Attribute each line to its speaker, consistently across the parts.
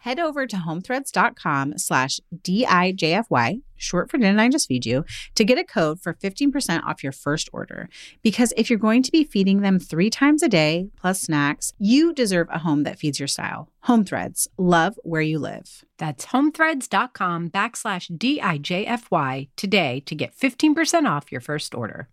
Speaker 1: head over to homethreads.com slash D-I-J-F-Y, short for Didn't I Just Feed You, to get a code for 15% off your first order. Because if you're going to be feeding them three times a day, plus snacks, you deserve a home that feeds your style. Home Threads, love where you live.
Speaker 2: That's homethreads.com backslash D-I-J-F-Y today to get 15% off your first order.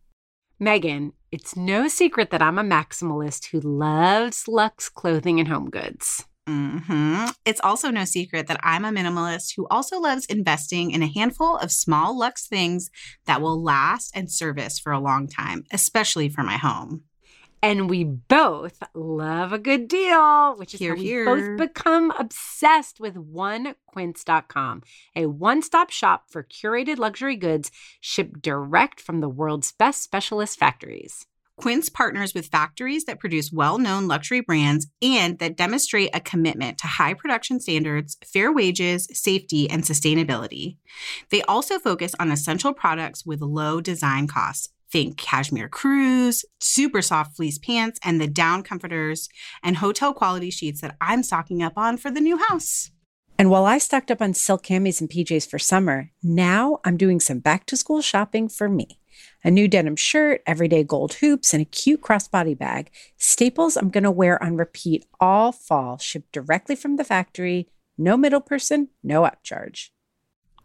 Speaker 2: Megan, it's no secret that I'm a maximalist who loves luxe clothing and home goods.
Speaker 1: Mm-hmm. It's also no secret that I'm a minimalist who also loves investing in a handful of small luxe things that will last and service for a long time, especially for my home.
Speaker 2: And we both love a good deal, which is
Speaker 1: here,
Speaker 2: how we
Speaker 1: here.
Speaker 2: both become obsessed with onequince.com, a one-stop shop for curated luxury goods shipped direct from the world's best specialist factories.
Speaker 1: Quince partners with factories that produce well known luxury brands and that demonstrate a commitment to high production standards, fair wages, safety, and sustainability. They also focus on essential products with low design costs. Think cashmere crews, super soft fleece pants, and the down comforters and hotel quality sheets that I'm stocking up on for the new house.
Speaker 2: And while I stocked up on silk camis and PJs for summer, now I'm doing some back to school shopping for me a new denim shirt, everyday gold hoops, and a cute crossbody bag. Staples I'm going to wear on repeat all fall, shipped directly from the factory. No middle person, no upcharge.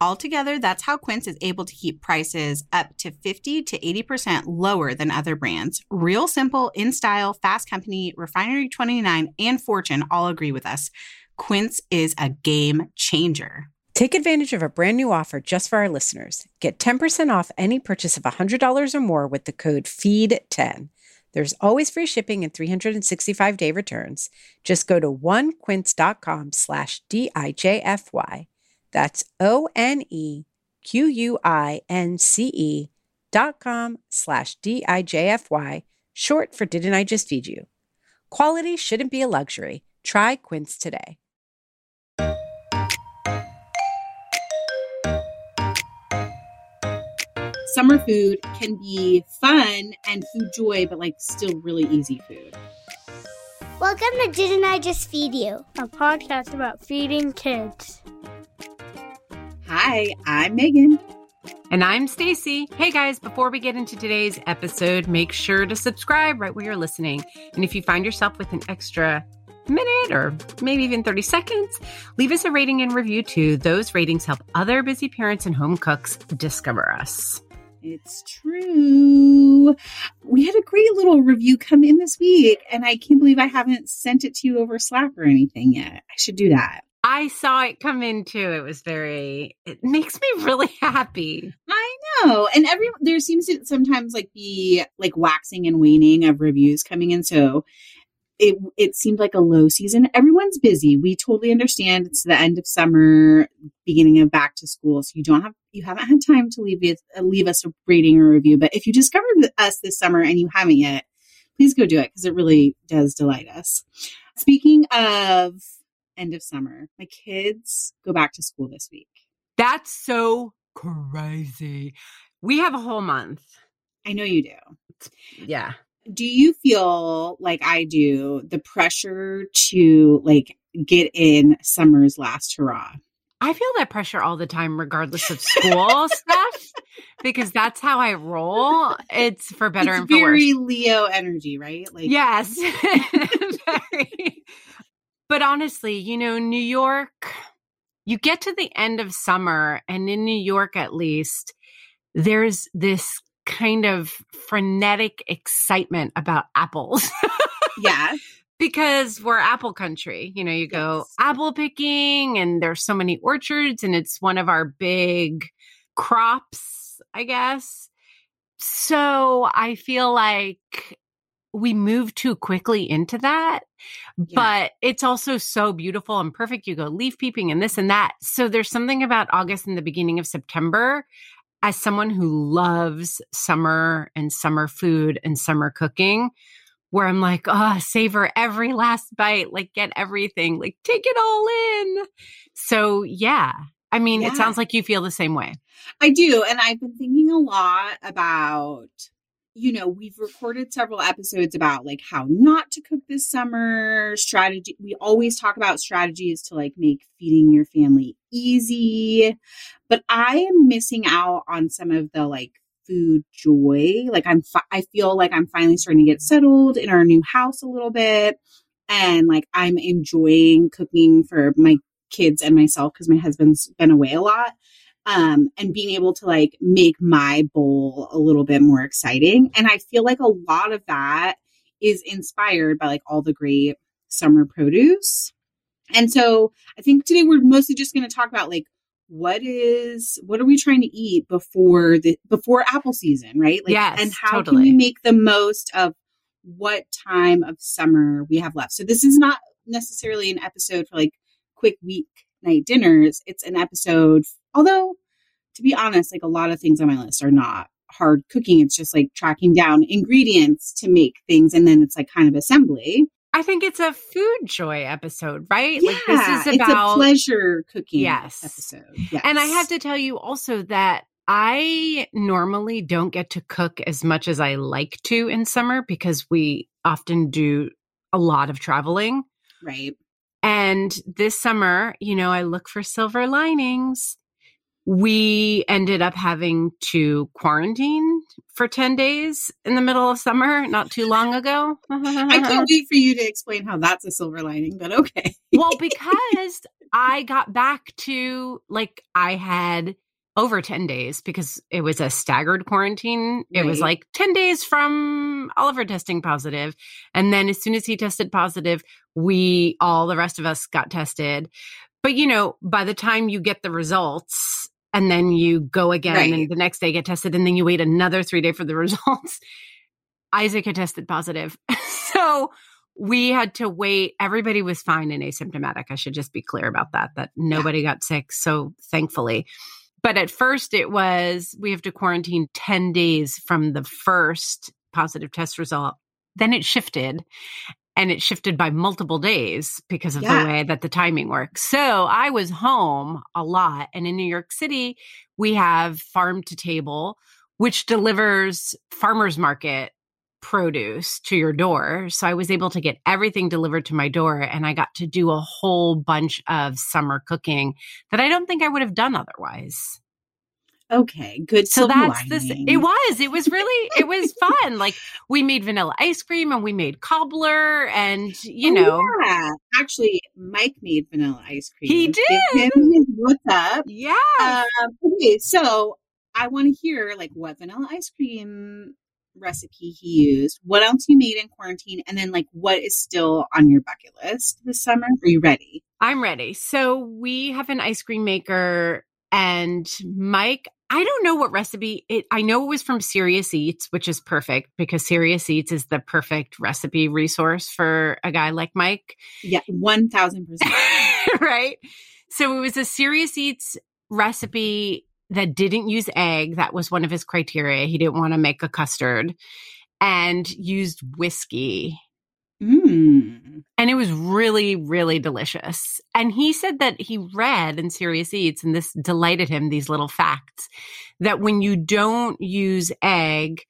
Speaker 1: Altogether, that's how Quince is able to keep prices up to 50 to 80% lower than other brands. Real simple, in style, fast company, Refinery 29, and Fortune all agree with us. Quince is a game changer.
Speaker 2: Take advantage of a brand new offer just for our listeners. Get 10% off any purchase of $100 or more with the code FEED10. There's always free shipping and 365 day returns. Just go to onequince.com slash D-I-J-F-Y. That's O-N-E-Q-U-I-N-C-E dot com slash D-I-J-F-Y, short for Didn't I Just Feed You? Quality shouldn't be a luxury. Try Quince today.
Speaker 1: Summer food can be fun and food joy, but like still really easy food.
Speaker 3: Welcome to Didn't I Just Feed You?
Speaker 4: A podcast about feeding kids.
Speaker 1: Hi, I'm Megan.
Speaker 2: And I'm Stacy. Hey guys, before we get into today's episode, make sure to subscribe right where you're listening. And if you find yourself with an extra minute or maybe even 30 seconds, leave us a rating and review too. Those ratings help other busy parents and home cooks discover us.
Speaker 1: It's true. We had a great little review come in this week, and I can't believe I haven't sent it to you over Slack or anything yet. I should do that.
Speaker 2: I saw it come in too. It was very, it makes me really happy.
Speaker 1: I know. And every, there seems to sometimes like be like waxing and waning of reviews coming in. So it it seemed like a low season. Everyone's busy. We totally understand. It's the end of summer, beginning of back to school, so you don't have you haven't had time to leave it, uh, leave us a rating or review. But if you discovered us this summer and you haven't yet, please go do it because it really does delight us. Speaking of end of summer, my kids go back to school this week.
Speaker 2: That's so crazy. We have a whole month.
Speaker 1: I know you do.
Speaker 2: Yeah
Speaker 1: do you feel like I do the pressure to like get in summer's last hurrah?
Speaker 2: I feel that pressure all the time, regardless of school stuff, because that's how I roll. It's for better
Speaker 1: it's
Speaker 2: and for
Speaker 1: very
Speaker 2: worse.
Speaker 1: Leo energy, right?
Speaker 2: Like yes, but honestly, you know, New York. You get to the end of summer, and in New York, at least, there's this kind of frenetic excitement about apples.
Speaker 1: yeah.
Speaker 2: Because we're apple country. You know, you go
Speaker 1: Yes.
Speaker 2: apple picking and there's so many orchards and it's one of our big crops, I guess. So I feel like we move too quickly into that.
Speaker 1: Yeah.
Speaker 2: But it's also so beautiful and perfect. You go leaf peeping and this and that. So there's something about August and the beginning of September as someone who loves summer and summer food and summer cooking, where I'm like, oh, savor every last bite, like get everything, like take it all in. So, yeah. I mean,
Speaker 1: Yeah.
Speaker 2: it sounds like you feel the same way.
Speaker 1: I do. And I've been thinking a lot about, you know, we've recorded several episodes about like how not to cook this summer, strategy. We always talk about strategies to like make feeding your family easy. But I am missing out on some of the like food joy. Like I'm, fi- I feel like I'm finally starting to get settled in our new house a little bit. And like I'm enjoying cooking for my kids and myself because my husband's been away a lot um, and being able to like make my bowl a little bit more exciting. And I feel like a lot of that is inspired by like all the great summer produce. And so I think today we're mostly just going to talk about like what is what are we trying to eat before the before apple season, right? Like
Speaker 2: Yes,
Speaker 1: and how can we make the most of what time of summer we have left. So this is not necessarily an episode for like quick weeknight dinners. It's an episode although to be honest, like a lot of things on my list are not hard cooking. It's just like tracking down ingredients to make things and then it's like kind of assembly.
Speaker 2: I think it's a food joy episode, right?
Speaker 1: Yeah,
Speaker 2: like this is
Speaker 1: it's a
Speaker 2: about
Speaker 1: pleasure cooking
Speaker 2: Yes.
Speaker 1: episode. Yes.
Speaker 2: And I have to tell you also that I normally don't get to cook as much as I like to in summer because we often do a lot of traveling.
Speaker 1: right.
Speaker 2: And this summer, you know, I look for silver linings. We ended up having to quarantine for 10 days in the middle of summer not too long ago.
Speaker 1: I can't wait for you to explain how that's a silver lining, but okay.
Speaker 2: well, because I got back to like I had over 10 days because it was a staggered quarantine. It was like 10 days from Oliver testing positive. And then as soon as he tested positive, we all the rest of us got tested. But you know, by the time you get the results and then you go again
Speaker 1: Right.
Speaker 2: and the next day get tested and then you wait another 3 day for the results, Isaac had tested positive. so we had to wait. Everybody was fine and asymptomatic. I should just be clear about that, that nobody got sick. So thankfully. But at first it was, we have to quarantine 10 days from the first positive test result. Then it shifted and it shifted by multiple days because of
Speaker 1: Yeah.
Speaker 2: the way that the timing works. So I was home a lot. And in New York City, we have farm to table, which delivers farmers market produce to your door. So I was able to get everything delivered to my door and I got to do a whole bunch of summer cooking that I don't think I would have done otherwise.
Speaker 1: Okay, good.
Speaker 2: So that's this it was it was really it was fun. Like we made vanilla ice cream and we made cobbler and you
Speaker 1: Oh,
Speaker 2: know
Speaker 1: yeah. Actually, Mike made vanilla ice cream.
Speaker 2: He did.
Speaker 1: what's up.
Speaker 2: yeah.
Speaker 1: Um, okay, so I want to hear like what vanilla ice cream recipe he used, what else you made in quarantine, and then like what is still on your bucket list this summer. Are you ready?
Speaker 2: I'm ready. So we have an ice cream maker and Mike, I don't know what recipe it I know it was from Serious Eats, which is perfect because Serious Eats is the perfect recipe resource for a guy like Mike.
Speaker 1: Yeah, one thousand percent.
Speaker 2: right? So it was a Serious Eats recipe that didn't use egg. That was one of his criteria. He didn't want to make a custard and used whiskey.
Speaker 1: Mm.
Speaker 2: And it was really, really delicious. And he said that he read in Serious Eats, and this delighted him, these little facts, that when you don't use egg,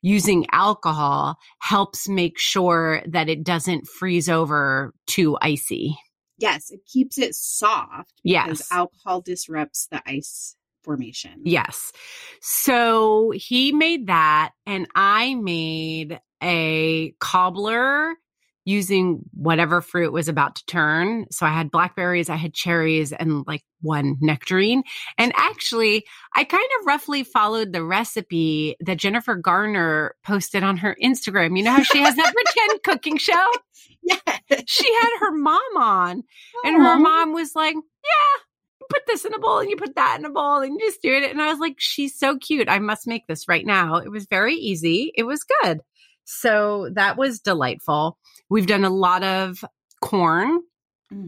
Speaker 2: using alcohol helps make sure that it doesn't freeze over too icy.
Speaker 1: Yes, it keeps it soft because
Speaker 2: Yes.
Speaker 1: alcohol disrupts the ice formation.
Speaker 2: Yes. So he made that, and I made a cobbler using whatever fruit was about to turn. So I had blackberries, I had cherries, and like one nectarine. And actually, I kind of roughly followed the recipe that Jennifer Garner posted on her Instagram. You know how she has that pretend cooking show?
Speaker 1: Yeah.
Speaker 2: She had her mom on, and her mom was like, Yeah, you put this in a bowl and you put that in a bowl and you just do it. And I was like, She's so cute. I must make this right now. It was very easy. It was good. So that was delightful. We've done a lot of corn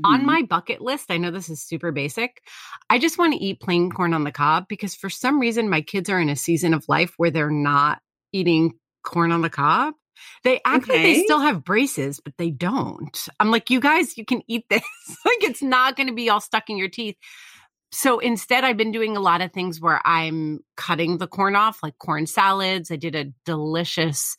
Speaker 2: on
Speaker 1: Mhm.
Speaker 2: my bucket list. I know this is super basic. I just want to eat plain corn on the cob because for some reason my kids are in a season of life where they're not eating corn on the cob. They act like they still have braces, but they don't. I'm like, you guys, you can eat this. like it's not going to be all stuck in your teeth. So instead, I've been doing a lot of things where I'm cutting the corn off, like corn salads. I did a delicious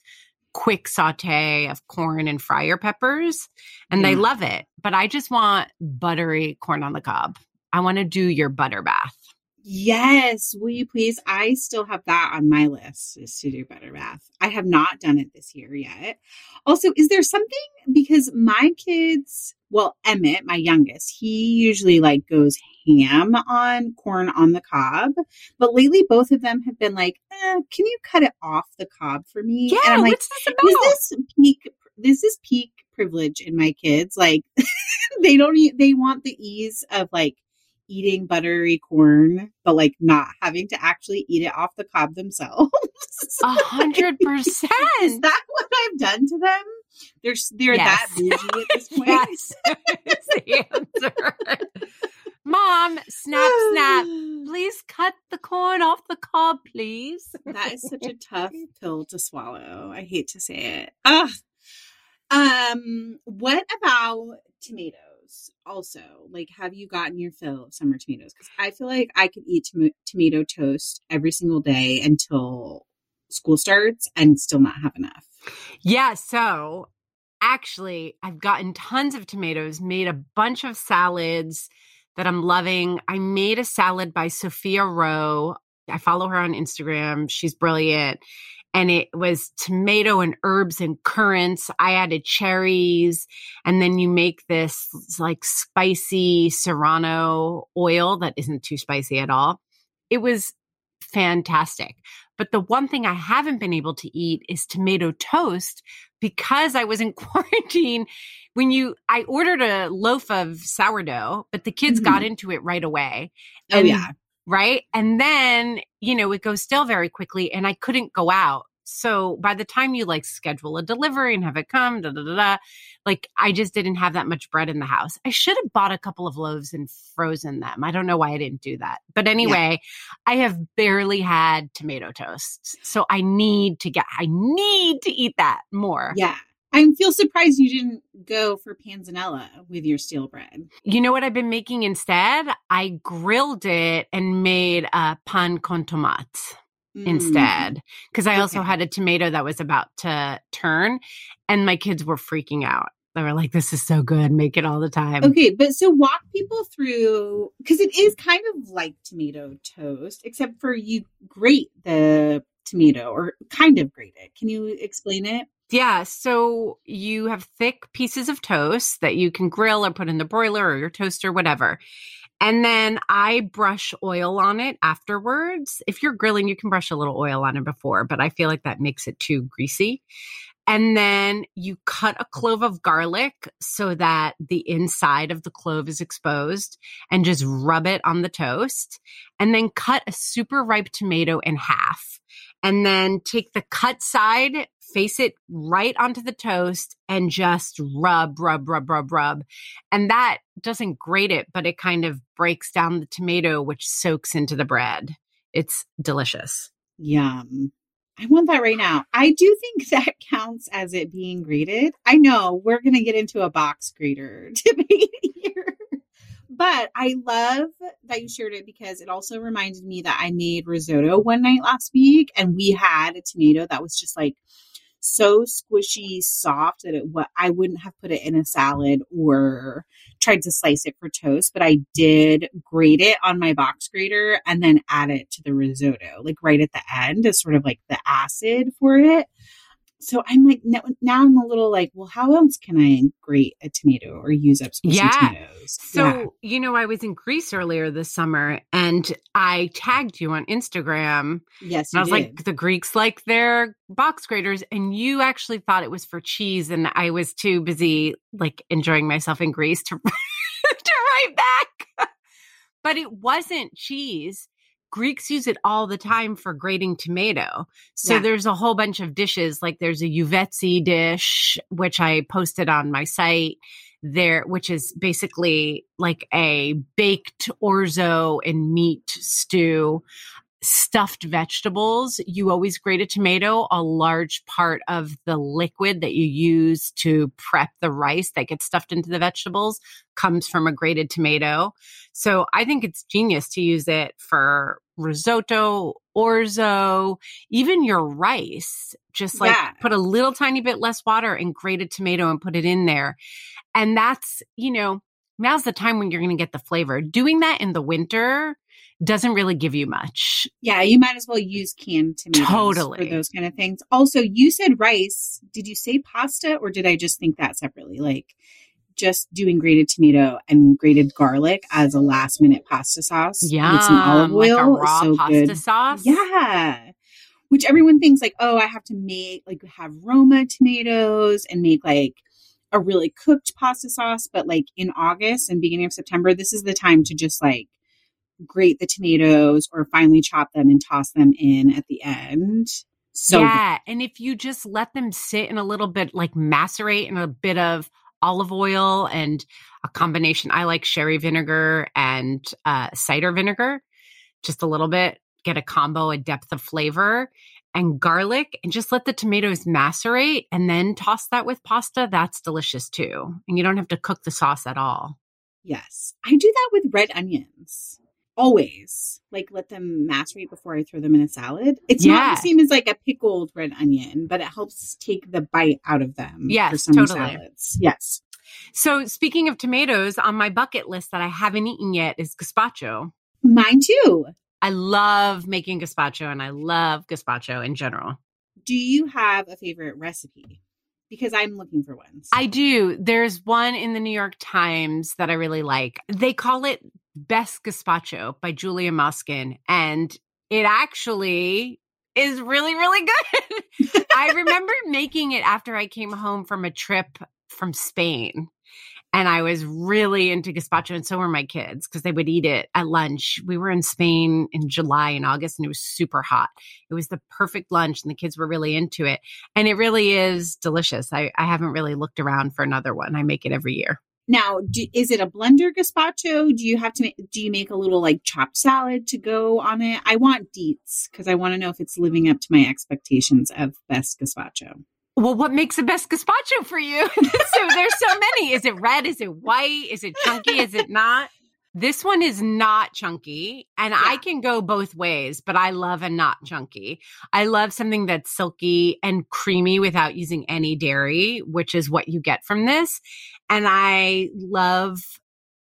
Speaker 2: quick saute of corn and fryer peppers, and they
Speaker 1: mm.
Speaker 2: love it. But I just want buttery corn on the cob. I want to do your butter bath.
Speaker 1: Yes, will you please? I still have that on my list is to do butter bath. I have not done it this year yet. Also, is there something because my kids, well, Emmett, my youngest, he usually like goes ham on corn on the cob, but lately both of them have been like, eh, "Can you cut it off the cob for me?" and I'm like,
Speaker 2: what's this about?
Speaker 1: "Is this peak? This is peak privilege in my kids. Like, they don't. eat They want the ease of like." eating buttery corn, but like not having to actually eat it off the cob themselves.
Speaker 2: A hundred percent.
Speaker 1: Is that what I've done to them? They're they're that
Speaker 2: Yes.
Speaker 1: bougie at this point.
Speaker 2: Yes, the answer. Mom, snap, snap. Please cut the corn off the cob, please.
Speaker 1: that is such a tough pill to swallow. I hate to say it. Ugh. Um, what about tomatoes? Also, like, have you gotten your fill of summer tomatoes? Because I feel like I could eat tom- tomato toast every single day until school starts and still not have enough.
Speaker 2: Yeah, so actually, I've gotten tons of tomatoes, made a bunch of salads that I'm loving. I made a salad by Sophia Roe. I follow her on Instagram. She's brilliant. And it was tomato and herbs and currants. I added cherries. And then you make this like spicy serrano oil that isn't too spicy at all. It was fantastic. But the one thing I haven't been able to eat is tomato toast because I was in quarantine. When you, I ordered a loaf of sourdough, but the kids got mm. into it right away.
Speaker 1: Oh yeah.
Speaker 2: Right. And then, you know, it goes stale very quickly and I couldn't go out. So by the time you like schedule a delivery and have it come, da da da da, like I just didn't have that much bread in the house. I should have bought a couple of loaves and frozen them. I don't know why I didn't do that. But anyway, I have barely had tomato toast. So I need to get, I need to eat that more.
Speaker 1: Yeah. I feel surprised you didn't go for panzanella with your steel bread.
Speaker 2: You know what I've been making instead? I grilled it and made a pan con tomates.
Speaker 1: Mm.
Speaker 2: instead because I also
Speaker 1: Okay.
Speaker 2: had a tomato that was about to turn and my kids were freaking out. They were like, this is so good. Make it all the time.
Speaker 1: Okay, but so walk people through because it is kind of like tomato toast, except for you grate the tomato or kind of grate it. Can you explain it?
Speaker 2: Yeah. So you have thick pieces of toast that you can grill or put in the broiler or your toaster, whatever. And then I brush oil on it afterwards. If you're grilling, you can brush a little oil on it before, but I feel like that makes it too greasy. And then you cut a clove of garlic so that the inside of the clove is exposed and just rub it on the toast. And then cut a super ripe tomato in half. And then take the cut side, face it right onto the toast, and just rub, rub, rub, rub, rub. And that doesn't grate it, but it kind of breaks down the tomato, which soaks into the bread. It's delicious.
Speaker 1: Yum. I want that right now. I do think that counts as it being grated. I know we're going to get into a box grater debate here. But I love that you shared it because it also reminded me that I made risotto one night last week and we had a tomato that was just like so squishy soft that it I wouldn't have put it in a salad or tried to slice it for toast, but I did grate it on my box grater and then add it to the risotto, like right at the end as sort of like the acid for it. So I'm like, now, now I'm a little like, well, how else can I grate a tomato or use up
Speaker 2: Yeah.
Speaker 1: tomatoes?
Speaker 2: So,
Speaker 1: Yeah.
Speaker 2: you know, I was in Greece earlier this summer and I tagged you on Instagram.
Speaker 1: yes,
Speaker 2: I was
Speaker 1: did.
Speaker 2: like, the Greeks like their box graters. And you actually thought it was for cheese. And I was too busy like enjoying myself in Greece to, to write back. but it wasn't cheese. Greeks use it all the time for grating tomato. So
Speaker 1: Yeah.
Speaker 2: there's a whole bunch of dishes. Like there's a Youvetsi dish, which I posted on my site there, which is basically like a baked orzo and meat stew stuffed vegetables, you always grate a tomato. A large part of the liquid that you use to prep the rice that gets stuffed into the vegetables comes from a grated tomato. So I think it's genius to use it for risotto, orzo, even your rice. Just like
Speaker 1: Yeah.
Speaker 2: put a little tiny bit less water and grate a tomato and put it in there. And that's, you know, now's the time when you're going to get the flavor. Doing that in the winter doesn't really give you much.
Speaker 1: Yeah, you might as well use canned tomatoes
Speaker 2: Totally.
Speaker 1: for those kind of things. Also, you said rice. Did you say pasta or did I just think that separately? Like just doing grated tomato and grated garlic as a last minute pasta sauce
Speaker 2: Yeah,
Speaker 1: with some olive
Speaker 2: like
Speaker 1: oil.
Speaker 2: a
Speaker 1: is
Speaker 2: raw
Speaker 1: so
Speaker 2: pasta
Speaker 1: good.
Speaker 2: sauce.
Speaker 1: Yeah. Which everyone thinks like, oh, I have to make like have Roma tomatoes and make like a really cooked pasta sauce. But like in August and beginning of September, this is the time to just like grate the tomatoes or finely chop them and toss them in at the end. So good.
Speaker 2: yeah, and if you just let them sit in a little bit, like macerate in a bit of olive oil and a combination. I like sherry vinegar and uh, cider vinegar, just a little bit. Get a combo, a depth of flavor, and garlic, and just let the tomatoes macerate, and then toss that with pasta. That's delicious too, and you don't have to cook the sauce at all.
Speaker 1: yes. I do that with red onions. Always. Like let them macerate before I throw them in a salad. It's not the same as like a pickled red onion, but it helps take the bite out of them for
Speaker 2: Yes, totally.
Speaker 1: salads. Yes.
Speaker 2: So, speaking of tomatoes, on my bucket list that I haven't eaten yet is gazpacho.
Speaker 1: Mine too.
Speaker 2: I love making gazpacho and I love gazpacho in general.
Speaker 1: Do you have a favorite recipe? Because I'm looking for ones.
Speaker 2: I do. There's one in the New York Times that I really like. They call it Best Gazpacho by Julia Moskin, and it actually is really, really good. I remember making it after I came home from a trip from Spain. And I was really into gazpacho, and so were my kids because they would eat it at lunch. We were in Spain in July and August, and it was super hot. It was the perfect lunch, and the kids were really into it. And it really is delicious. I, I haven't really looked around for another one. I make it every year.
Speaker 1: Now, do, is it a blender gazpacho? Do you have to make, do you make a little like chopped salad to go on it? I want deets because I want to know if it's living up to my expectations of best gazpacho.
Speaker 2: Well, what makes the best gazpacho for you? so there's so many. Is it red? Is it white? Is it chunky? Is it not? This one is not chunky, and I can go both ways, but I love a not chunky. I love something that's silky and creamy without using any dairy, which is what you get from this. And I love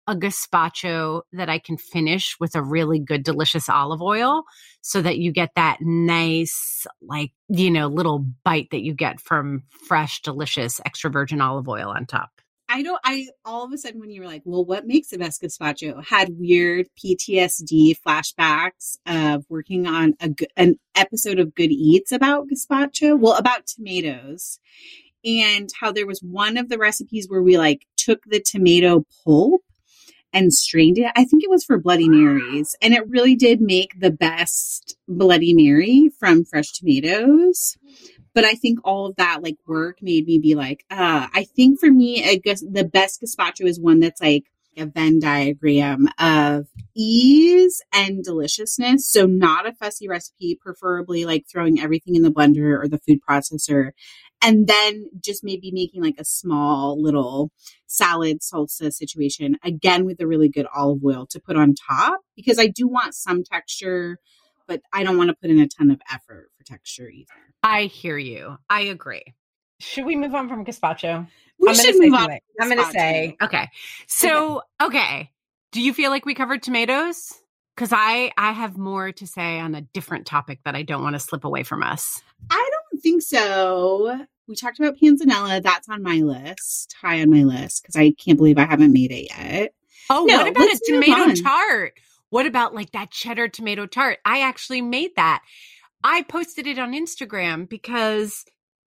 Speaker 2: a gazpacho that I can finish with a really good, delicious olive oil so that you get that nice, like, you know, little bite that you get from fresh, delicious extra virgin olive oil on top.
Speaker 1: I don't. I all of a sudden when you were like, "Well, what makes the best gazpacho?" Had weird PTSD flashbacks of working on a an episode of Good Eats about gazpacho. Well, about tomatoes, and how there was one of the recipes where we like took the tomato pulp and strained it. I think it was for Bloody Marys, and it really did make the best Bloody Mary from fresh tomatoes but I think all of that like work made me be like, uh, I think for me, I guess the best gazpacho is one that's like a Venn diagram of ease and deliciousness. So not a fussy recipe, preferably like throwing everything in the blender or the food processor. And then just maybe making like a small little salad salsa situation again with a really good olive oil to put on top because I do want some texture, but I don't want to put in a ton of effort for texture either.
Speaker 2: I hear you. I agree. Should we move on from gazpacho?
Speaker 1: We
Speaker 2: I'm gonna
Speaker 1: should
Speaker 2: say
Speaker 1: move on.
Speaker 2: something. I'm going to say, okay. So, okay. Do you feel like we covered tomatoes? Because I I have more to say on a different topic that I don't want to slip away from us.
Speaker 1: I don't think so. We talked about panzanella. That's on my list, high on my list, because I can't believe I haven't made it yet.
Speaker 2: Oh,
Speaker 1: No,
Speaker 2: what about a tomato
Speaker 1: on.
Speaker 2: tart? What about like that cheddar tomato tart? I actually made that. I posted it on Instagram because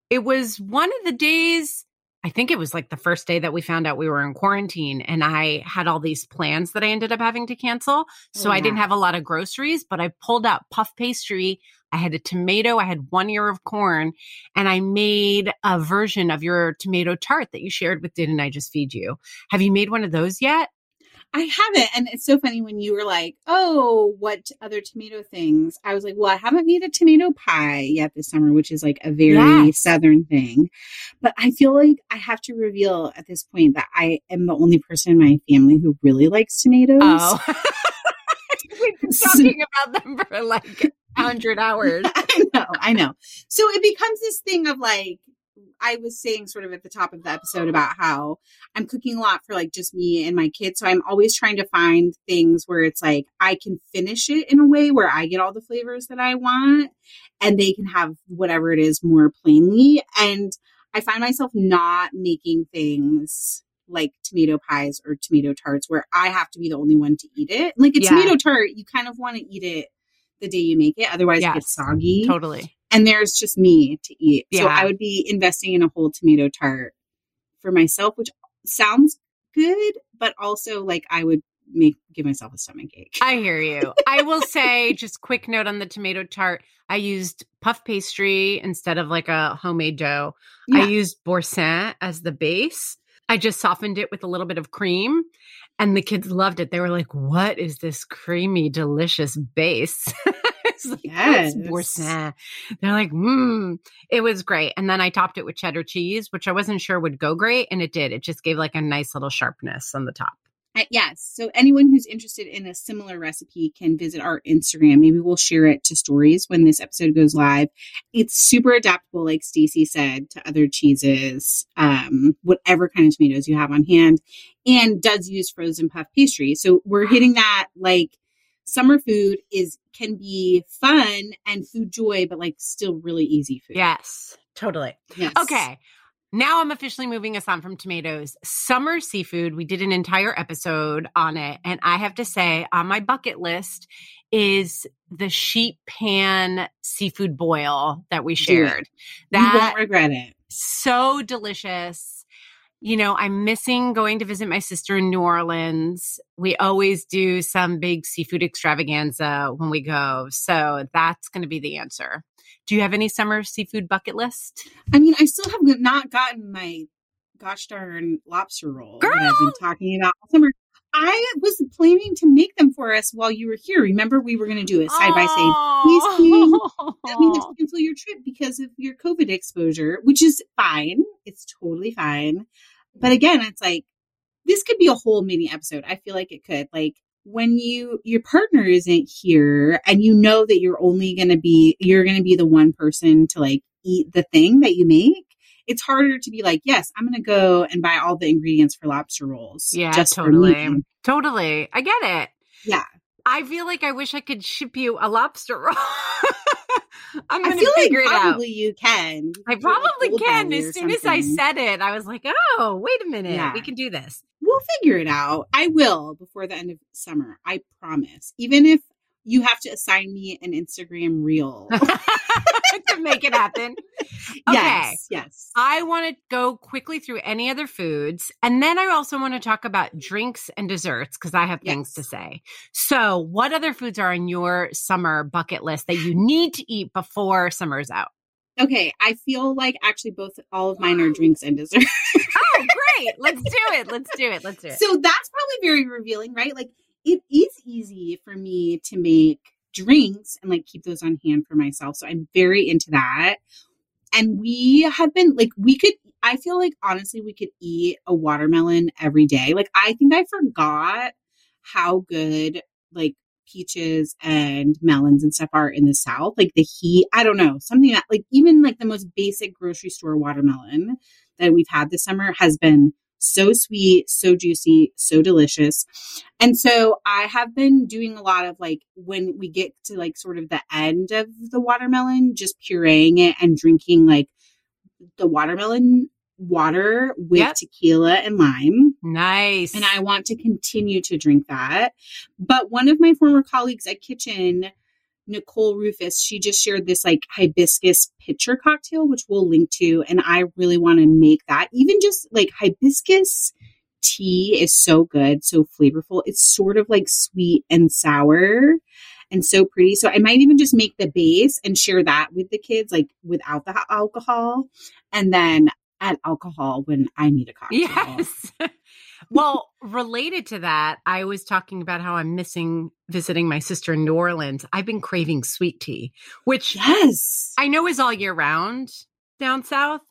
Speaker 2: it was one of the days I think it was like the first day that we found out we were in quarantine and I had all these plans that I ended up having to cancel. So
Speaker 1: Oh,
Speaker 2: I didn't have a lot of groceries, but I pulled out puff pastry. I had a tomato, I had one ear of corn, and I made a version of your tomato tart that you shared with Didn't I Just Feed You? Have you made one of those yet?
Speaker 1: I haven't. And it's so funny when you were like, oh, what other tomato things? I was like, well, I haven't made a tomato pie yet this summer, which is like a very
Speaker 2: Yes.
Speaker 1: southern thing. But I feel like I have to reveal at this point that I am the only person in my family who really likes tomatoes.
Speaker 2: Oh. We've been talking about them for like hundred hours.
Speaker 1: I know, I know. So it becomes this thing of like, I was saying sort of at the top of the episode about how I'm cooking a lot for like just me and my kids. So I'm always trying to find things where it's like I can finish it in a way where I get all the flavors that I want and they can have whatever it is more plainly. And I find myself not making things like tomato pies or tomato tarts where I have to be the only one to eat it. Like a
Speaker 2: Yeah.
Speaker 1: tomato tart, you kind of want to eat it the day you make it, otherwise it gets soggy.
Speaker 2: Totally.
Speaker 1: And there's just me to eat.
Speaker 2: Yeah.
Speaker 1: So I would be investing in a whole tomato tart for myself, which sounds good, but also like I would make give myself a stomach ache.
Speaker 2: I hear you. I will say, just quick note on the tomato tart. I used puff pastry instead of like a homemade dough.
Speaker 1: Yeah.
Speaker 2: I used boursin as the base. I just softened it with a little bit of cream, and the kids loved it. They were like, "What is this creamy, delicious base?" it's like,
Speaker 1: Yes.
Speaker 2: They're like, "Mmm." It was great, and then I topped it with cheddar cheese, which I wasn't sure would go great, and it did. It just gave like a nice little sharpness on the top.
Speaker 1: Yes. So anyone who's interested in a similar recipe can visit our Instagram. Maybe we'll share it to stories when this episode goes live. It's super adaptable, like Stacy said, to other cheeses, um, whatever kind of tomatoes you have on hand, and does use frozen puff pastry. So we're hitting that like summer food is can be fun and food joy, but like still really easy food.
Speaker 2: Yes, totally.
Speaker 1: Yes.
Speaker 2: Okay. Now I'm officially moving us on from tomatoes. Summer seafood. We did an entire episode on it. And I have to say, on my bucket list is the sheet pan seafood boil that we shared.
Speaker 1: You
Speaker 2: That
Speaker 1: won't regret it.
Speaker 2: so delicious. You know, I'm missing going to visit my sister in New Orleans. We always do some big seafood extravaganza when we go. So that's going to be the answer. Do you have any summer seafood bucket list?
Speaker 1: I mean, I still have not gotten my gosh darn lobster roll that I've been talking about all summer. I was planning to make them for us while you were here. Remember, we were going to do it side by side. Please, please, That means to cancel your trip because of your COVID exposure, which is fine. It's totally fine. But again, it's like this could be a whole mini episode. I feel like it could. Like when you your partner isn't here and you know that you're only going to be you're going to be the one person to like eat the thing that you make. It's harder to be like, yes, I'm going to go and buy all the ingredients for lobster rolls.
Speaker 2: Yeah,
Speaker 1: just
Speaker 2: totally. Totally. I get it.
Speaker 1: Yeah.
Speaker 2: I feel like I wish I could ship you a lobster roll. I'm
Speaker 1: feel
Speaker 2: to
Speaker 1: like
Speaker 2: figure it out.
Speaker 1: probably you can.
Speaker 2: I probably can. As soon as I said it, I was like, oh, wait a minute.
Speaker 1: Yeah.
Speaker 2: We can do this.
Speaker 1: We'll figure it out. I will before the end of summer. I promise. Even if you have to assign me an Instagram reel.
Speaker 2: to make it happen. Okay.
Speaker 1: Yes, yes.
Speaker 2: I want to go quickly through any other foods. And then I also want to talk about drinks and desserts because I have things to say. So, what other foods are on your summer bucket list that you need to eat before summer's out?
Speaker 1: Okay, I feel like actually both all of mine are drinks and dessert.
Speaker 2: Oh, great. Let's do it. Let's do it. Let's do it.
Speaker 1: so that's probably very revealing, right? Like it is easy for me to make drinks and like keep those on hand for myself. So I'm very into that. And we have been like we could I feel like honestly we could eat a watermelon every day. Like I think I forgot how good like peaches and melons and stuff are in the south. Like the heat, I don't know, something that like even like the most basic grocery store watermelon that we've had this summer has been so sweet, so juicy, so delicious. And so I have been doing a lot of like when we get to like sort of the end of the watermelon, just pureeing it and drinking like the watermelon water with
Speaker 2: Yep.
Speaker 1: tequila and lime.
Speaker 2: Nice.
Speaker 1: And I want to continue to drink that. But one of my former colleagues at Kitchn Nicole Rufus, she just shared this like hibiscus pitcher cocktail, which we'll link to. And I really want to make that. Even just like hibiscus tea is so good, so flavorful. It's sort of like sweet and sour and so pretty. So I might even just make the base and share that with the kids, like without the alcohol, and then add alcohol when I need a cocktail.
Speaker 2: Yes. well, related to that, I was talking about how I'm missing visiting my sister in New Orleans. I've been craving sweet tea, which
Speaker 1: yes,
Speaker 2: I know is all year round down south.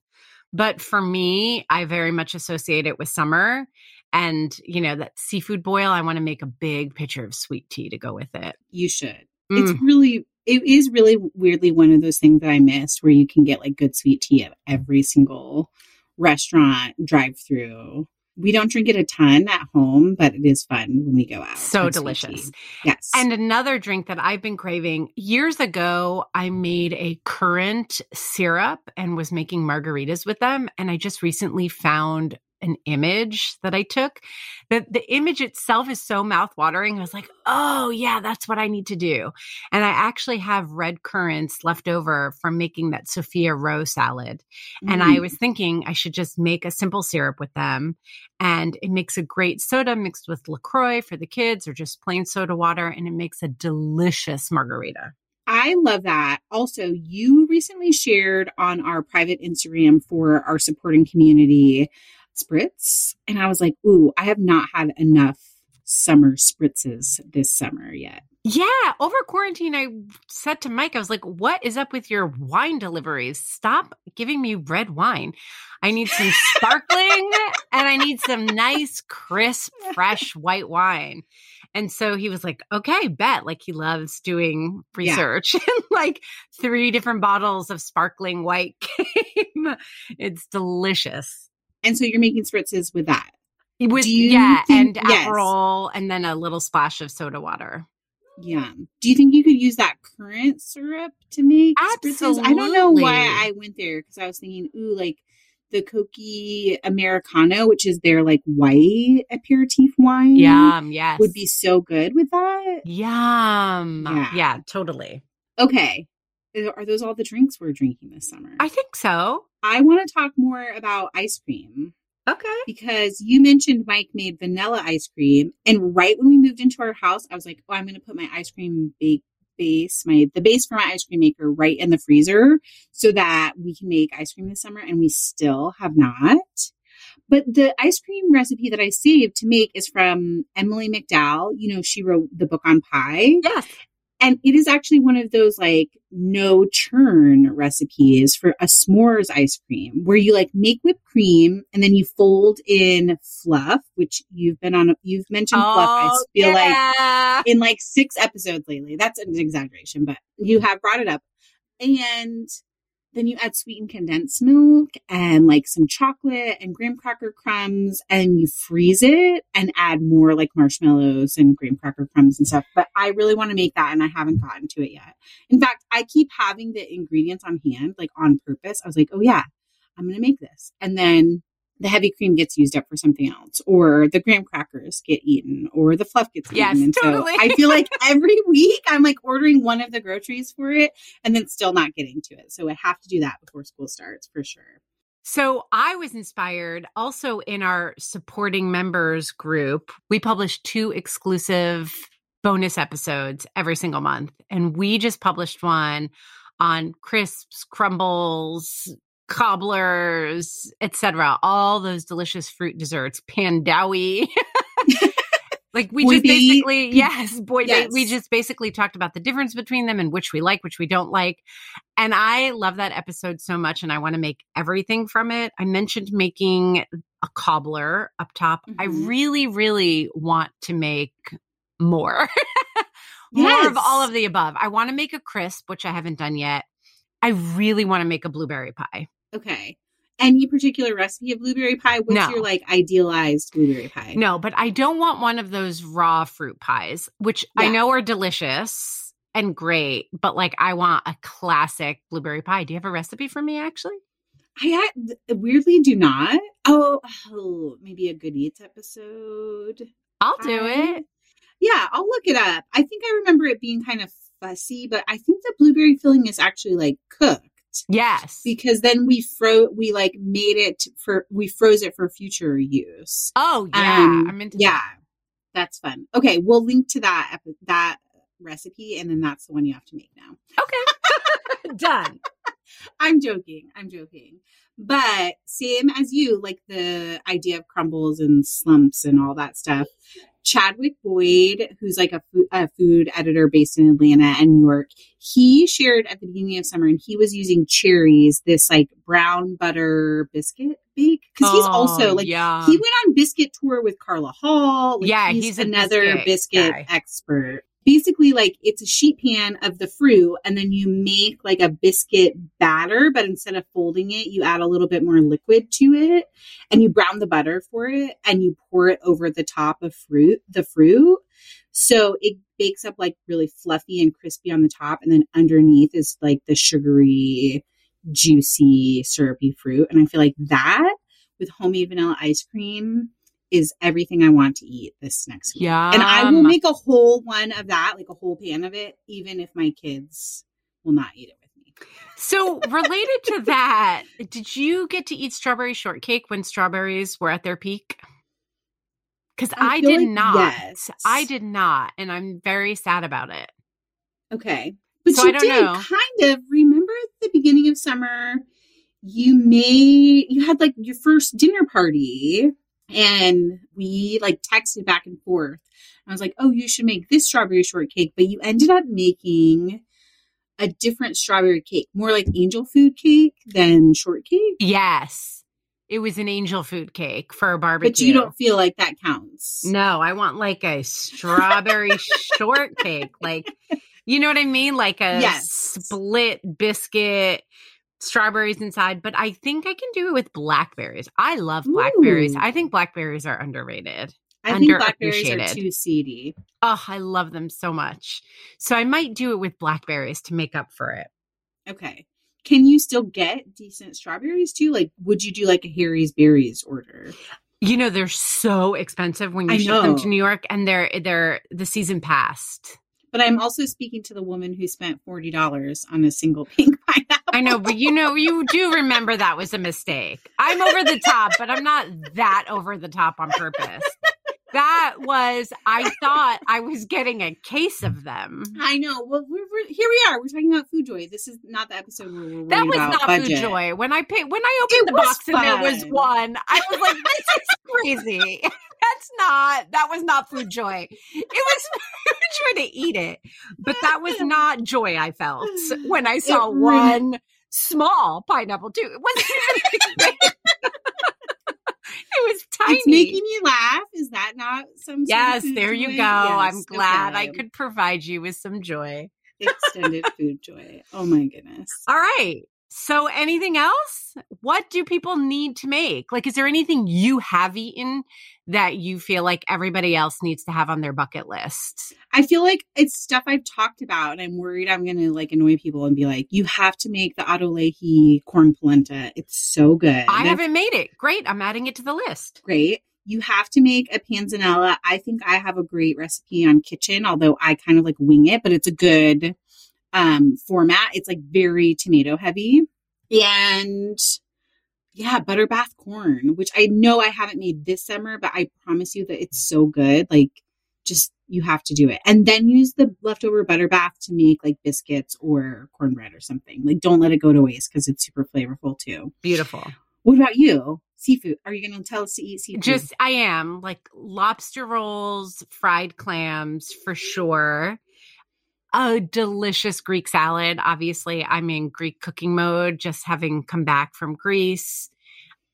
Speaker 2: But for me, I very much associate it with summer. And, you know, that seafood boil, I want to make a big pitcher of sweet tea to go with it.
Speaker 1: You should. Mm. It's really, it is really weirdly one of those things that I missed where you can get like good sweet tea at every single restaurant, drive through we don't drink it a ton at home, but it is fun when we go out.
Speaker 2: So delicious.
Speaker 1: Yes.
Speaker 2: And another drink that I've been craving years ago, I made a currant syrup and was making margaritas with them. And I just recently found an image that I took. The the image itself is so mouthwatering. I was like, oh yeah, that's what I need to do. And I actually have red currants left over from making that Sophia Roe salad. Mm. And I mm. was thinking I should just make a simple syrup with them. And it makes a great soda mixed with LaCroix for the kids or just plain soda water. And it makes a delicious margarita.
Speaker 1: I love that. Also, you recently shared on our private Instagram for our supporting community spritz. And I was like, ooh, I have not had enough summer spritzes this summer yet.
Speaker 2: Yeah, over quarantine, I said to Mike, I was like, what is up with your wine deliveries? Stop giving me red wine. I need some sparkling and I need some nice, crisp, fresh white wine. And so he was like, okay, bet. Like he loves doing research. Yeah. and like three different bottles of sparkling white came. it's delicious.
Speaker 1: And so you're making spritzes with that.
Speaker 2: With yeah, think, and yes. Aperol, and then a little splash of soda water.
Speaker 1: Yeah. Do you think you could use that currant syrup to make Absolutely. spritzes? I don't know why I went there because I was thinking, ooh, like the Cocchi Americano, which is their like white aperitif wine.
Speaker 2: Yum, yes.
Speaker 1: Would be so good with that.
Speaker 2: Yum. Yeah, yeah totally.
Speaker 1: Okay. Are those all the drinks we're drinking this summer?
Speaker 2: I think so.
Speaker 1: I want to talk more about ice cream.
Speaker 2: Okay.
Speaker 1: Because you mentioned Mike made vanilla ice cream. And right when we moved into our house, I was like, oh, I'm going to put my ice cream bake base, my the base for my ice cream maker right in the freezer so that we can make ice cream this summer. And we still have not. But the ice cream recipe that I saved to make is from Emily McDowell. You know, she wrote the book on pie.
Speaker 2: Yes.
Speaker 1: And it is actually one of those like no churn recipes for a s'mores ice cream where you like make whipped cream and then you fold in fluff, which you've been on, you've mentioned oh, fluff. I oh, feel yeah. like in like six episodes lately. That's an exaggeration, but you have brought it up. And then you add sweetened condensed milk and like some chocolate and graham cracker crumbs and you freeze it and add more like marshmallows and graham cracker crumbs and stuff. But I really want to make that and I haven't gotten to it yet. In fact, I keep having the ingredients on hand, like on purpose. I was like, oh yeah, I'm going to make this. And then the heavy cream gets used up for something else, or the graham crackers get eaten, or the fluff gets
Speaker 2: yes,
Speaker 1: eaten.
Speaker 2: And totally.
Speaker 1: so I feel like every week I'm like ordering one of the groceries for it and then still not getting to it. So I have to do that before school starts for sure.
Speaker 2: So I was inspired also in our supporting members group. We publish two exclusive bonus episodes every single month. And we just published one on crisps, crumbles, cobblers, etc. All those delicious fruit desserts, pandowdy. like we just basically, yes, boy, yes. we just basically talked about the difference between them and which we like, which we don't like. And I love that episode so much, and I want to make everything from it. I mentioned making a cobbler up top. Mm-hmm. I really, really want to make more. more yes. of all of the above. I want to make a crisp, which I haven't done yet. I really want to make a blueberry pie.
Speaker 1: Okay. Any particular recipe of blueberry pie? What's no. your like idealized blueberry pie?
Speaker 2: No, but I don't want one of those raw fruit pies, which yeah. I know are delicious and great, but like I want a classic blueberry pie. Do you have a recipe for me actually?
Speaker 1: I weirdly do not. Oh, oh maybe a good eats episode.
Speaker 2: I'll do I, it.
Speaker 1: Yeah, I'll look it up. I think I remember it being kind of fussy, but I think the blueberry filling is actually like cooked
Speaker 2: Yes.
Speaker 1: because then we fro we like made it for we froze it for future use.
Speaker 2: oh yeah,
Speaker 1: Um,
Speaker 2: I'm into
Speaker 1: yeah,
Speaker 2: that.
Speaker 1: that's fun. Okay, we'll link to that that recipe, and then that's the one you have to make now.
Speaker 2: Okay. Done.
Speaker 1: I'm joking. I'm joking. But same as you, like the idea of crumbles and slumps and all that stuff. Chadwick Boyd, who's like a, a food editor based in Atlanta and New York, he shared at the beginning of summer and he was using cherries, this like brown butter biscuit bake. Cause he's oh, also
Speaker 2: Oh,
Speaker 1: like,
Speaker 2: yeah.
Speaker 1: he went on biscuit tour with Carla Hall. Like,
Speaker 2: Yeah, he's a
Speaker 1: another
Speaker 2: biscuit
Speaker 1: biscuit, expert. Basically, like it's a sheet pan of the fruit, and then you make like a biscuit batter, but instead of folding it, you add a little bit more liquid to it, and you brown the butter for it, and you pour it over the top of fruit, the fruit, so it bakes up like really fluffy and crispy on the top, and then underneath is like the sugary, juicy, syrupy fruit, and I feel like that with homemade vanilla ice cream is everything I want to eat this next week.
Speaker 2: Yeah.
Speaker 1: And I will make a whole one of that, like a whole pan of it, even if my kids will not eat it with me.
Speaker 2: So, related to that, did you get to eat strawberry shortcake when strawberries were at their peak? Because
Speaker 1: I
Speaker 2: I, did
Speaker 1: like
Speaker 2: not.
Speaker 1: yes.
Speaker 2: I did not. And I'm very sad about it.
Speaker 1: Okay. But
Speaker 2: So
Speaker 1: you
Speaker 2: I don't
Speaker 1: did
Speaker 2: know.
Speaker 1: kind of remember at the beginning of summer, you made, you had like your first dinner party and we like texted back and forth. I was like, oh, you should make this strawberry shortcake. But you ended up making a different strawberry cake, more like angel food cake than shortcake.
Speaker 2: Yes. It was an angel food cake for a barbecue.
Speaker 1: But you don't feel like that counts.
Speaker 2: No, I want like a strawberry shortcake. Like, you know what I mean? Like a
Speaker 1: Yes.
Speaker 2: split biscuit, strawberries inside. But I think I can do it with blackberries. I love blackberries.
Speaker 1: Ooh.
Speaker 2: I think blackberries are underrated.
Speaker 1: I think blackberries are too seedy.
Speaker 2: Oh, I love them so much. So I might do it with blackberries to make up for it.
Speaker 1: Okay. Can you still get decent strawberries too? Like, would you do like a Harry's Berries order?
Speaker 2: You know, they're so expensive when you
Speaker 1: I
Speaker 2: ship them to New York and they're they're the season passed.
Speaker 1: But I'm also speaking to the woman who spent forty dollars on a single pink pineapple.
Speaker 2: I know, but you know, you do remember that was a mistake. I'm over the top, but I'm not that over the top on purpose. That was, I thought I was getting a case of them.
Speaker 1: I know. Well, we're, we're here. We are. We're talking about Food Joy. This is not the episode where we're
Speaker 2: That was not
Speaker 1: budget.
Speaker 2: food joy. When I paid, when I opened
Speaker 1: It
Speaker 2: the box and there was one, I was like, "This is crazy." That's not. That was not food joy. It was food joy to eat it, but that was not joy. I felt when I saw
Speaker 1: really-
Speaker 2: one small pineapple too. It wasn't it was tiny.
Speaker 1: It's making you laugh. Is that not some?
Speaker 2: yes, there you
Speaker 1: joy?
Speaker 2: go. I'm
Speaker 1: Yes,
Speaker 2: glad I could provide you with some joy.
Speaker 1: extended food joy. Oh my goodness.
Speaker 2: All right. So, anything else? What do people need to make? Like, is there anything you have eaten that you feel like everybody else needs to have on their bucket list?
Speaker 1: I feel like it's stuff I've talked about, and I'm worried I'm going to like annoy people and be like, "You have to make the Ottolenghi corn polenta. It's so good."
Speaker 2: I haven't made it. Great. I'm adding it to the list.
Speaker 1: great. You have to make a panzanella. I think I have a great recipe on Kitchn, although I kind of like wing it, but it's a good um format. It's like very tomato heavy. And yeah, butter bath corn, which I know I haven't made this summer, but I promise you that it's so good. Like just you have to do it. And then use the leftover butter bath to make like biscuits or cornbread or something. Like don't let it go to waste because it's super flavorful too.
Speaker 2: Beautiful.
Speaker 1: What about you? Seafood. Are you going to tell us to eat seafood?
Speaker 2: Just, I am like lobster rolls, fried clams for sure. A delicious Greek salad. Obviously, I'm in Greek cooking mode, just having come back from Greece.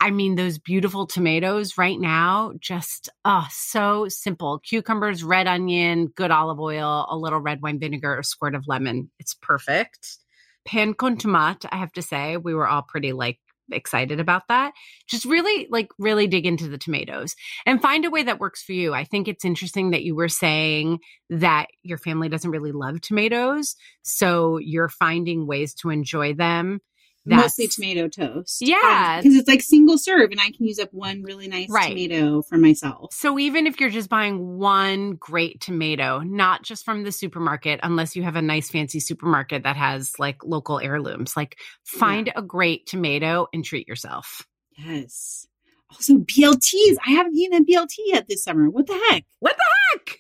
Speaker 2: I mean, those beautiful tomatoes right now, just oh, so simple. Cucumbers, red onion, good olive oil, a little red wine vinegar, a squirt of lemon. It's perfect. Pan con tomate, I have to say, we were all pretty like excited about that. Just really, like, really dig into the tomatoes and find a way that works for you. I think it's interesting that you were saying that your family doesn't really love tomatoes. So you're finding ways to enjoy them
Speaker 1: mostly tomato toast.
Speaker 2: Um, yeah.
Speaker 1: because it's like single serve, and I can use up one really nice
Speaker 2: Right.
Speaker 1: tomato for myself.
Speaker 2: So even if you're just buying one great tomato, not just from the supermarket, unless you have a nice fancy supermarket that has like local heirlooms, like find a great tomato and treat yourself.
Speaker 1: Yes. Also, BLTs. I haven't eaten a BLT yet this summer. What the heck?
Speaker 2: What the heck?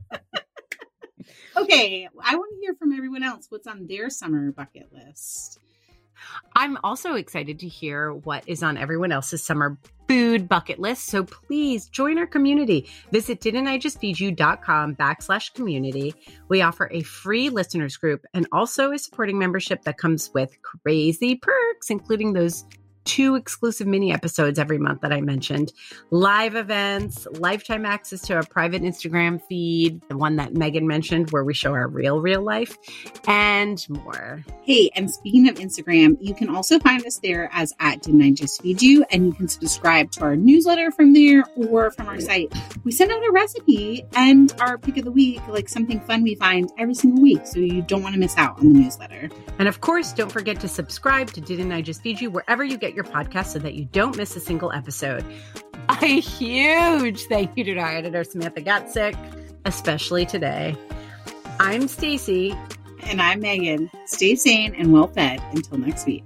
Speaker 1: Okay, I want to hear from everyone else. What's on their summer bucket list?
Speaker 2: I'm also excited to hear what is on everyone else's summer food bucket list. So please join our community. Visit didn't i just feed didn'tijustfeedyou.com backslash community. We offer a free listeners group and also a supporting membership that comes with crazy perks, including those two exclusive mini episodes every month that I mentioned, live events, lifetime access to a private Instagram feed, the one that Meghan mentioned where we show our real, real life, and more.
Speaker 1: Hey, and speaking of Instagram, you can also find us there as at Didn't I Just Feed You? And you can subscribe to our newsletter from there or from our site. We send out a recipe and our pick of the week, like something fun we find every single week. So you don't want to miss out on the newsletter.
Speaker 2: And of course, don't forget to subscribe to Didn't I Just Feed You wherever you get your podcast so that you don't miss a single episode. A huge thank you to our editor, Samantha Gatzik, especially today. I'm Stacie.
Speaker 1: And I'm Meghan. Stay sane and well fed until next week.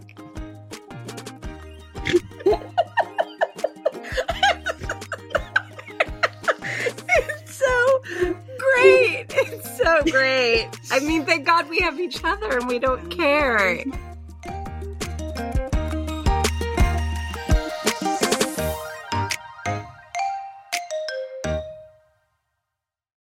Speaker 2: It's so great. It's so great. I mean, thank God we have each other and we don't care.